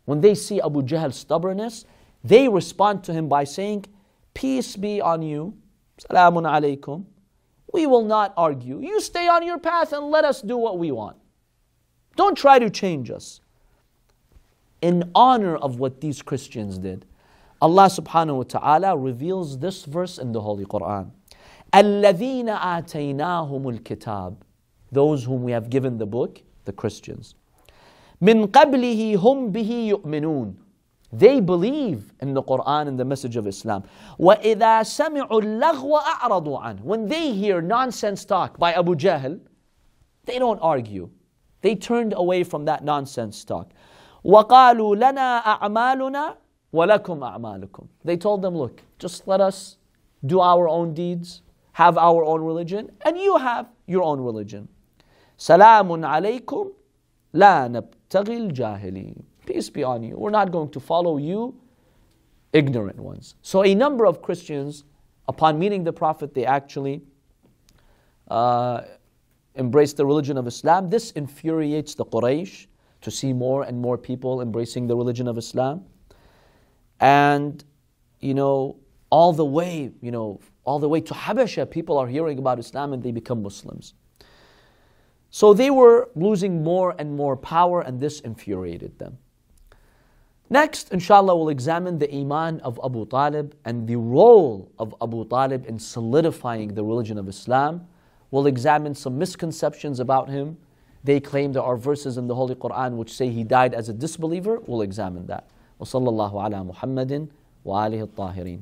when they see Abu Jahl's stubbornness, they respond to him by saying, Peace be on you, salamun alaykum. We will not argue. You stay on your path and let us do what we want. Don't try to change us. In honor of what these Christians did, Allah subhanahu wa ta'ala reveals this verse in the Holy Quran. الَّذِينَ آتَيْنَاهُمُ الْكِتَابِ Those whom we have given the book, the Christians. مِن قَبْلِهِ هُمْ بِهِ يُؤْمِنُونَ They believe in the Quran and the message of Islam. وَإِذَا سَمِعُوا اللَّغْوَ أَعْرَضُوا عَنْهُ When they hear nonsense talk by Abu Jahl, they don't argue. They turned away from that nonsense talk. وَقَالُوا لَنَا أَعْمَالُنَا وَلَكُمْ أَعْمَالُكُمْ They told them, look, just let us do our own deeds, have our own religion, and you have your own religion. سَلَامٌ عَلَيْكُمْ لا نبتغي الجاهلين. Peace be on you. We're not going to follow you, ignorant ones. So a number of Christians, upon meeting the Prophet, they actually uh, embrace the religion of Islam. This infuriates the Quraysh to see more and more people embracing the religion of Islam. And, you know, all the way, you know, all the way to Habasha, people are hearing about Islam and they become Muslims. So they were losing more and more power, and this infuriated them. Next, inshallah, we'll examine the Iman of Abu Talib and the role of Abu Talib in solidifying the religion of Islam. We'll examine some misconceptions about him. They claim there are verses in the Holy Quran which say he died as a disbeliever. We'll examine that. وصلى الله على محمد وآله الطاهرين.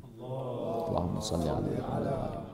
اللهم صل على محمد.